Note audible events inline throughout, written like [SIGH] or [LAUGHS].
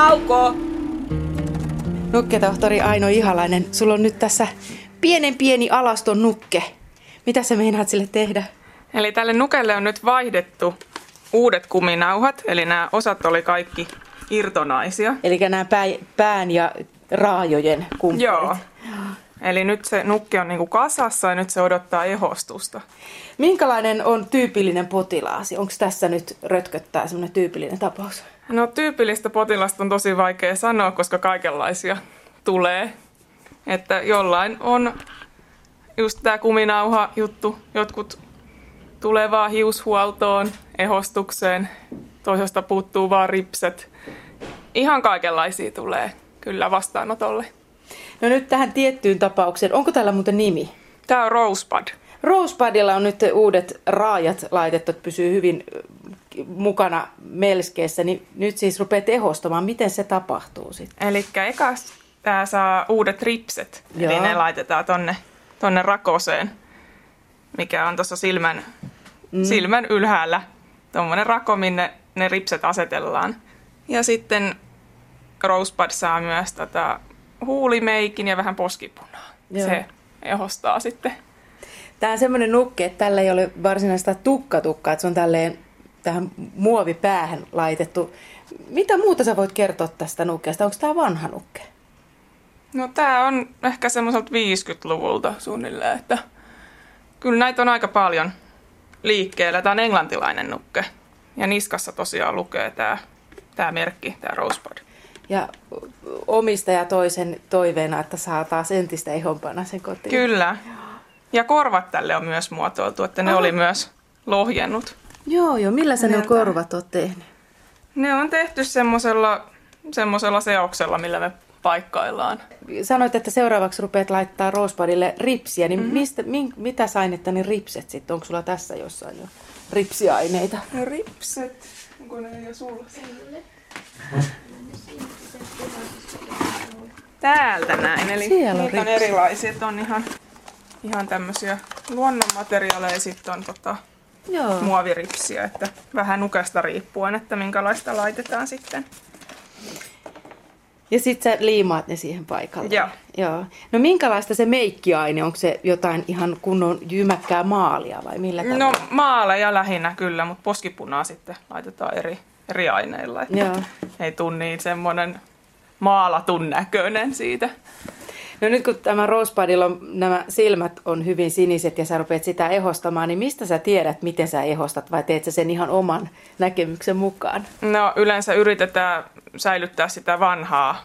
Nauko! Nukketohtori Aino Ihalainen, sulla on nyt tässä pienen pieni alaston nukke. Mitä sä meinaat sille tehdä? Eli tälle nukelle on nyt vaihdettu uudet kuminauhat, eli nämä osat oli kaikki irtonaisia. Eli nämä pää, pään ja raajojen kumppanit. Joo. Eli nyt se nukke on niinku kasassa ja nyt se odottaa ehostusta. Minkälainen on tyypillinen potilaasi? Onko tässä nyt rötköttää semmoinen tyypillinen tapaus? No tyypillistä potilasta on tosi vaikea sanoa, koska kaikenlaisia tulee. Että jollain on just tämä kuminauha juttu, jotkut tulee vaan hiushuoltoon, ehostukseen, toisesta puuttuu vaan ripset. Ihan kaikenlaisia tulee kyllä vastaanotolle. No nyt tähän tiettyyn tapaukseen. Onko tällä muuten nimi? Tämä on Rosebud. Rosebudilla on nyt uudet raajat laitettu, että pysyy hyvin mukana melskeessä, niin nyt siis rupeaa tehostamaan. Miten se tapahtuu sitten? Eli eka tämä saa uudet ripset, Joo. eli ne laitetaan tonne, tonne rakoseen, mikä on tuossa silmän, mm. silmän ylhäällä. Tuommoinen rako, minne ne ripset asetellaan. Ja sitten Rosebud saa myös tätä huulimeikin ja vähän poskipunaa. Joo. Se ehostaa sitten. Tämä on semmoinen nukke, että tällä ei ole varsinaista tukkatukkaa, että se on tälleen tähän muovipäähän laitettu. Mitä muuta sä voit kertoa tästä nukkeesta? Onko tämä vanha nukke? No tämä on ehkä semmoiselta 50-luvulta suunnilleen, että kyllä näitä on aika paljon liikkeellä. Tämä on englantilainen nukke ja niskassa tosiaan lukee tämä, tämä merkki, tämä Rosebud. Ja omistaja toisen toiveena, että saa taas entistä ihompana sen kotiin. Kyllä. Ja korvat tälle on myös muotoiltu, että ne Aha. oli myös lohjennut. Joo, joo. Millä sä ne korvat oot tehnyt? Ne on tehty semmoisella, semmoisella seoksella, millä me paikkaillaan. Sanoit, että seuraavaksi rupeat laittaa Rosebudille ripsiä, niin mm-hmm. mistä, min, mitä ainetta ne ripset sitten? Onko sulla tässä jossain jo ripsiaineita? No, ripset, onko ne jo sulla? Täältä näin, eli Siellä on, on erilaisia, on ihan, ihan tämmöisiä luonnonmateriaaleja, sitten on tota, Joo. muoviripsiä, että vähän nukesta riippuen, että minkälaista laitetaan sitten. Ja sitten sä liimaat ne siihen paikalle. Joo. Joo. No minkälaista se meikkiaine, onko se jotain ihan kunnon jymäkkää maalia vai millä tavalla? No maaleja lähinnä kyllä, mutta poskipunaa sitten laitetaan eri, eri aineilla. Että Joo. Ei tule niin semmoinen maalatun näköinen siitä. No nyt kun tämä Rosebudilla on, nämä silmät on hyvin siniset ja sä rupeat sitä ehostamaan, niin mistä sä tiedät, miten sä ehostat vai teet sä sen ihan oman näkemyksen mukaan? No yleensä yritetään säilyttää sitä vanhaa,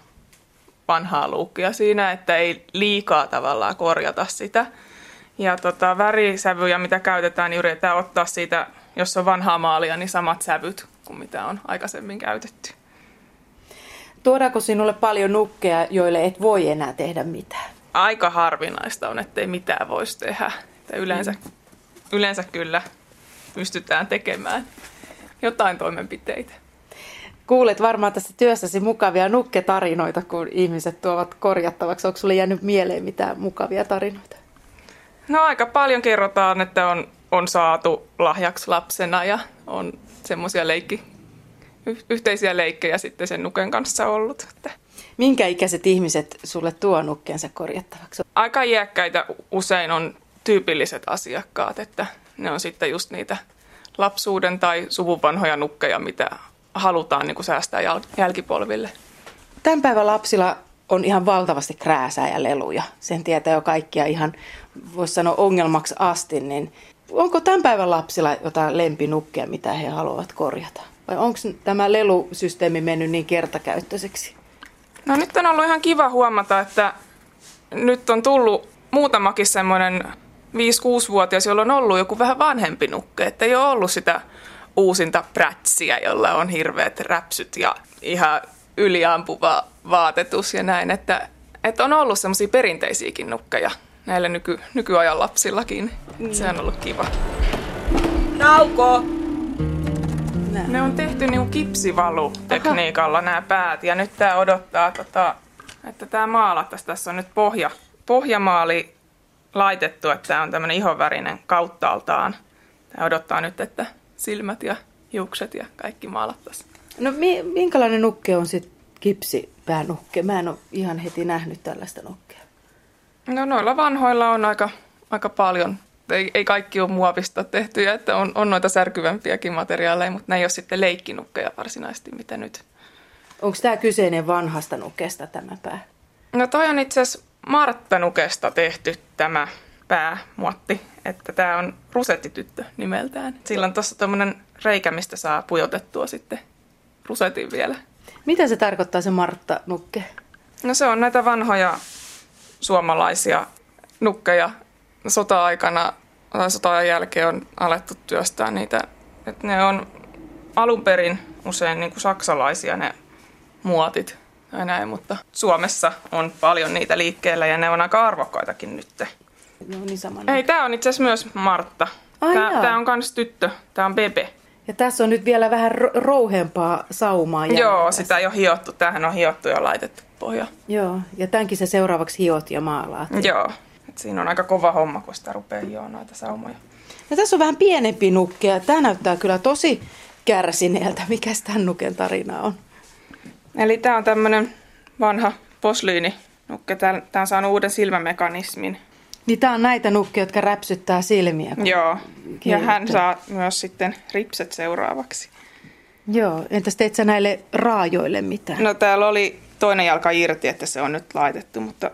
vanhaa luukkia siinä, että ei liikaa tavallaan korjata sitä. Ja tota, värisävyjä, mitä käytetään, niin yritetään ottaa siitä, jos on vanhaa maalia, niin samat sävyt kuin mitä on aikaisemmin käytetty. Tuodaanko sinulle paljon nukkeja, joille et voi enää tehdä mitään? Aika harvinaista on, ettei mitään voisi tehdä. Että yleensä, mm. yleensä kyllä pystytään tekemään jotain toimenpiteitä. Kuulet varmaan tässä työssäsi mukavia nukketarinoita, kun ihmiset tuovat korjattavaksi. Onko sinulle jäänyt mieleen mitään mukavia tarinoita? No aika paljon kerrotaan, että on, on saatu lahjaksi lapsena ja on semmoisia leikki, yhteisiä leikkejä sitten sen nuken kanssa ollut. Että. Minkä ikäiset ihmiset sulle tuo nukkeensa korjattavaksi? Aika iäkkäitä usein on tyypilliset asiakkaat, että ne on sitten just niitä lapsuuden tai suvun vanhoja nukkeja, mitä halutaan niin kuin säästää jäl- jälkipolville. Tämän päivän lapsilla on ihan valtavasti krääsää ja leluja. Sen tietää jo kaikkia ihan, voisi sanoa ongelmaksi asti. Niin onko tämän päivän lapsilla jotain lempinukkeja, mitä he haluavat korjata? Vai onko tämä lelusysteemi mennyt niin kertakäyttöiseksi? No nyt on ollut ihan kiva huomata, että nyt on tullut muutamakin semmoinen 5-6-vuotias, jolla on ollut joku vähän vanhempi nukke. Että ei ole ollut sitä uusinta prätsiä, jolla on hirveät räpsyt ja ihan yliampuva vaatetus ja näin. Että, että on ollut semmoisia perinteisiäkin nukkeja näillä nyky, nykyajan lapsillakin. Mm. Se on ollut kiva. Nauko! Nää. Ne on tehty niinku kipsivalu-tekniikalla nämä päät ja nyt tämä odottaa, tota, että tämä maalattaisiin. Tässä on nyt pohja, pohjamaali laitettu, että tämä on tämmöinen ihonvärinen kauttaaltaan. Tämä odottaa nyt, että silmät ja hiukset ja kaikki maalattaisiin. No minkälainen nukke on sitten kipsipäänukke? Mä en ole ihan heti nähnyt tällaista nukkea. No noilla vanhoilla on aika, aika paljon. Ei, ei kaikki ole muovista tehtyjä, että on, on noita särkyvämpiäkin materiaaleja, mutta ne ei ole sitten leikkinukkeja varsinaisesti, mitä nyt. Onko tämä kyseinen vanhasta nukesta tämä pää? No toi on itse asiassa Martta-nukesta tehty tämä päämuotti, että tämä on rusettityttö nimeltään. Sillä on tuossa tuommoinen reikä, mistä saa pujotettua sitten rusetin vielä. Mitä se tarkoittaa se Martta-nukke? No se on näitä vanhoja suomalaisia nukkeja. Sota-aikana tai sota jälkeen on alettu työstää niitä. Että ne on alun perin usein niin kuin saksalaisia ne muotit ja näin, mutta Suomessa on paljon niitä liikkeellä ja ne on aika arvokkaitakin nyt. No niin sama. Ei, tämä on itse asiassa myös Martta. Tämä, on myös tyttö. Tämä on Bebe. Ja tässä on nyt vielä vähän ro- rouheempaa saumaa Joo, tässä. sitä ei ole hiottu. Tämähän on hiottu ja laitettu pohja. Joo, ja tämänkin se seuraavaksi hiot ja maalaat. Joo. Et siinä on aika kova homma, kun sitä rupeaa hioa noita saumoja. No tässä on vähän pienempi nukke ja tämä näyttää kyllä tosi kärsineeltä. Mikäs tämän nuken tarina on? Eli tämä on tämmöinen vanha posliininukke. Tämä on saanut uuden silmämekanismin. Niin tää on näitä nukkeja, jotka räpsyttää silmiä. Joo. Ja Kielletty. hän saa myös sitten ripset seuraavaksi. Joo, entäs teit sä näille raajoille mitään? No täällä oli toinen jalka irti, että se on nyt laitettu, mutta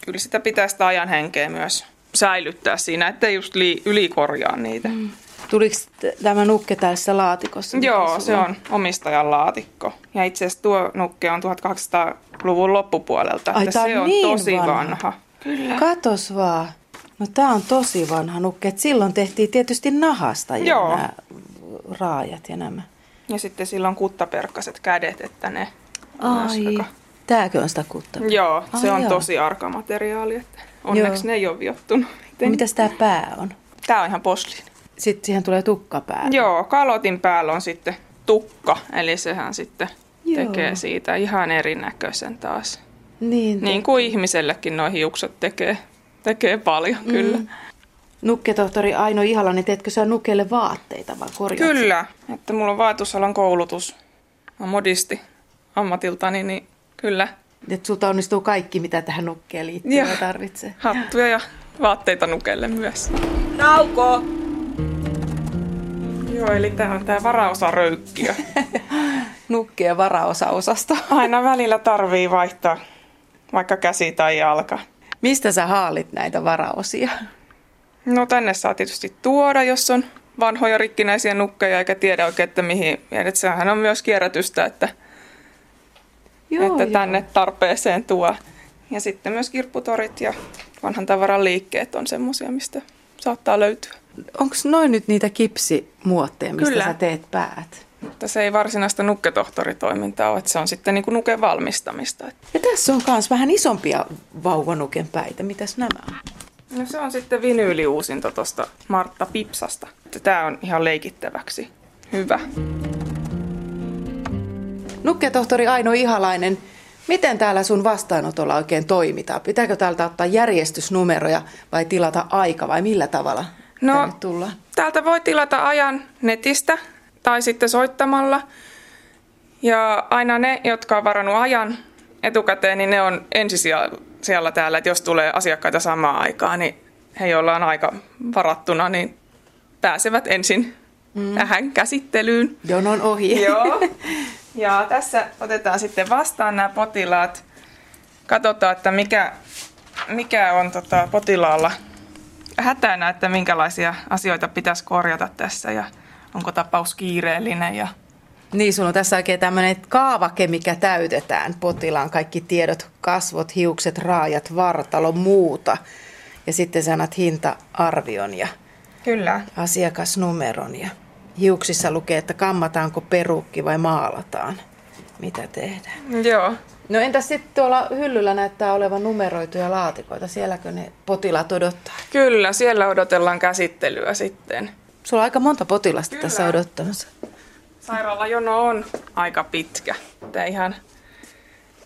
kyllä sitä pitää sitä ajan henkeä myös säilyttää siinä, ettei just li- ylikorjaa niitä. Mm. Tuliko tämä nukke tässä laatikossa? Joo, sulla se on omistajan laatikko. Ja itse asiassa tuo nukke on 1800-luvun loppupuolelta, Ai, se on niin tosi vanha. vanha. Katos vaan. No tää on tosi vanha nukke. Et silloin tehtiin tietysti nahasta jo Joo. nämä raajat ja nämä. Ja sitten sillä on kuttaperkkaset kädet, että ne myös Ai, aika- tääkö on sitä kutta? Joo, se Ai on joo. tosi arka materiaali, että onneksi Joo. ne ei ole viottunut. No, mitäs tää pää on? Tää on ihan posliini. Sitten siihen tulee tukka päälle. Joo, kalotin päällä on sitten tukka, eli sehän sitten Joo. tekee siitä ihan erinäköisen taas. Niin, Niin kuin ihmisellekin nuo hiukset tekee, tekee paljon, mm. kyllä. Nukketohtori Aino Ihalainen, teetkö sä nukelle vaatteita vai korjaat? Kyllä, että mulla on vaatusalan koulutus, mä modisti ammatiltani, niin kyllä Että sulta onnistuu kaikki, mitä tähän nukkeen liittyy ja tarvitsee. hattuja ja vaatteita nukelle myös. Nauko! Joo, eli tää on tää varaosaröykkiö. [LAUGHS] Nukkeen varaosaosasto. [LAUGHS] Aina välillä tarvii vaihtaa vaikka käsi tai jalka. Mistä sä haalit näitä varaosia? No tänne saa tietysti tuoda, jos on vanhoja rikkinäisiä nukkeja eikä tiedä oikein, että mihin. Ja sehän on myös kierrätystä, että, että tänne tarpeeseen tuo. Ja sitten myös kirpputorit ja vanhan tavaran liikkeet on semmoisia, mistä saattaa löytyä. Onko noin nyt niitä kipsimuotteja, mistä Kyllä. sä teet päät? Mutta se ei varsinaista nukketohtoritoimintaa ole, että se on sitten niin kuin nuken valmistamista. Ja tässä on myös vähän isompia vauvanuken päitä. Mitäs nämä on? No se on sitten vinyyliuusinto tuosta Martta Pipsasta. Tämä on ihan leikittäväksi hyvä. Nukketohtori Aino Ihalainen, miten täällä sun vastaanotolla oikein toimitaan? Pitääkö täältä ottaa järjestysnumeroja vai tilata aika vai millä tavalla No, tänne tullaan? Täältä voi tilata ajan netistä tai sitten soittamalla. Ja aina ne, jotka on varannut ajan etukäteen, niin ne on ensisijalla täällä, että jos tulee asiakkaita samaan aikaan, niin he, joilla on aika varattuna, niin pääsevät ensin mm. tähän käsittelyyn. Jonon ohi. Joo. [LAUGHS] Ja tässä otetaan sitten vastaan nämä potilaat. Katsotaan, että mikä, mikä on tota potilaalla hätänä, että minkälaisia asioita pitäisi korjata tässä ja onko tapaus kiireellinen. Ja... Niin, sulla on tässä oikein tämmöinen kaavake, mikä täytetään potilaan kaikki tiedot, kasvot, hiukset, raajat, vartalo, muuta. Ja sitten sä annat hinta-arvion ja Kyllä. asiakasnumeron ja hiuksissa lukee, että kammataanko perukki vai maalataan. Mitä tehdään? Joo. No entäs sitten tuolla hyllyllä näyttää olevan numeroituja laatikoita. Sielläkö ne potilaat odottaa? Kyllä, siellä odotellaan käsittelyä sitten. Sulla on aika monta potilasta Kyllä. tässä odottamassa. Sairaalajono on aika pitkä. Että ihan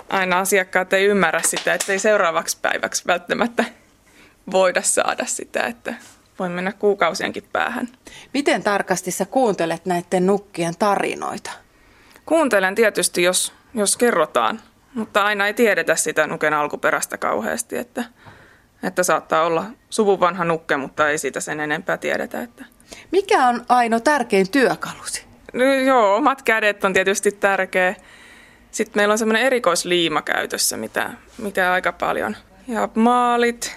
aina asiakkaat ei ymmärrä sitä, että ei seuraavaksi päiväksi välttämättä voida saada sitä, että voi mennä kuukausienkin päähän. Miten tarkasti sä kuuntelet näiden nukkien tarinoita? Kuuntelen tietysti, jos jos kerrotaan. Mutta aina ei tiedetä sitä nuken alkuperäistä kauheasti, että, että saattaa olla suvun vanha nukke, mutta ei siitä sen enempää tiedetä. Että. Mikä on Aino tärkein työkalusi? No, joo, omat kädet on tietysti tärkeä. Sitten meillä on semmoinen erikoisliima käytössä, mitä, mitä aika paljon. Ja maalit,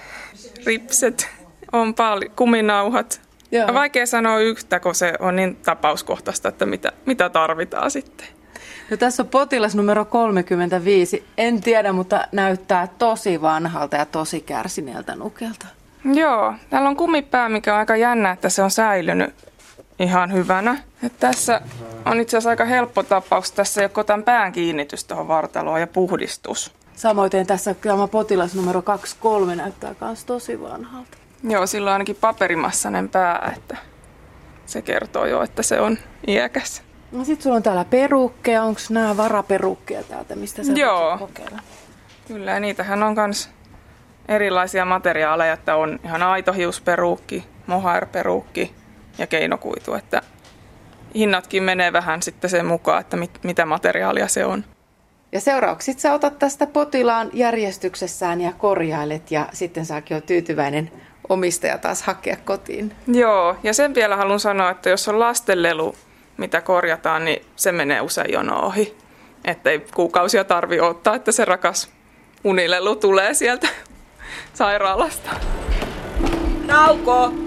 ripset, on paljon, kuminauhat. Joo. Vaikea sanoa yhtä, kun se on niin tapauskohtaista, että mitä, mitä tarvitaan sitten. No tässä on potilas numero 35. En tiedä, mutta näyttää tosi vanhalta ja tosi kärsineeltä nukelta. Joo, täällä on kumipää, mikä on aika jännä, että se on säilynyt ihan hyvänä. Et tässä on itse asiassa aika helppo tapaus. Tässä ei ole pään kiinnitys tuohon vartaloon ja puhdistus. Samoin tässä tämä potilas numero 23 näyttää myös tosi vanhalta. Joo, sillä on ainakin paperimassainen pää, että se kertoo jo, että se on iäkäs. No sit sulla on täällä perukkeja. Onko nämä varaperukkeja täältä, mistä sä Joo. kokeilla? Kyllä, ja niitähän on myös erilaisia materiaaleja, että on ihan aitohiusperukki, mohairperukki ja keinokuitu, että hinnatkin menee vähän sitten sen mukaan, että mit, mitä materiaalia se on. Ja seuraavaksi sä otat tästä potilaan järjestyksessään ja korjailet ja sitten saakin jo tyytyväinen omistaja taas hakea kotiin. Joo, ja sen vielä haluan sanoa, että jos on lastenlelu, mitä korjataan, niin se menee usein jono ohi. Että ei kuukausia tarvi ottaa, että se rakas unilelu tulee sieltä [LAUGHS] sairaalasta. Nauko!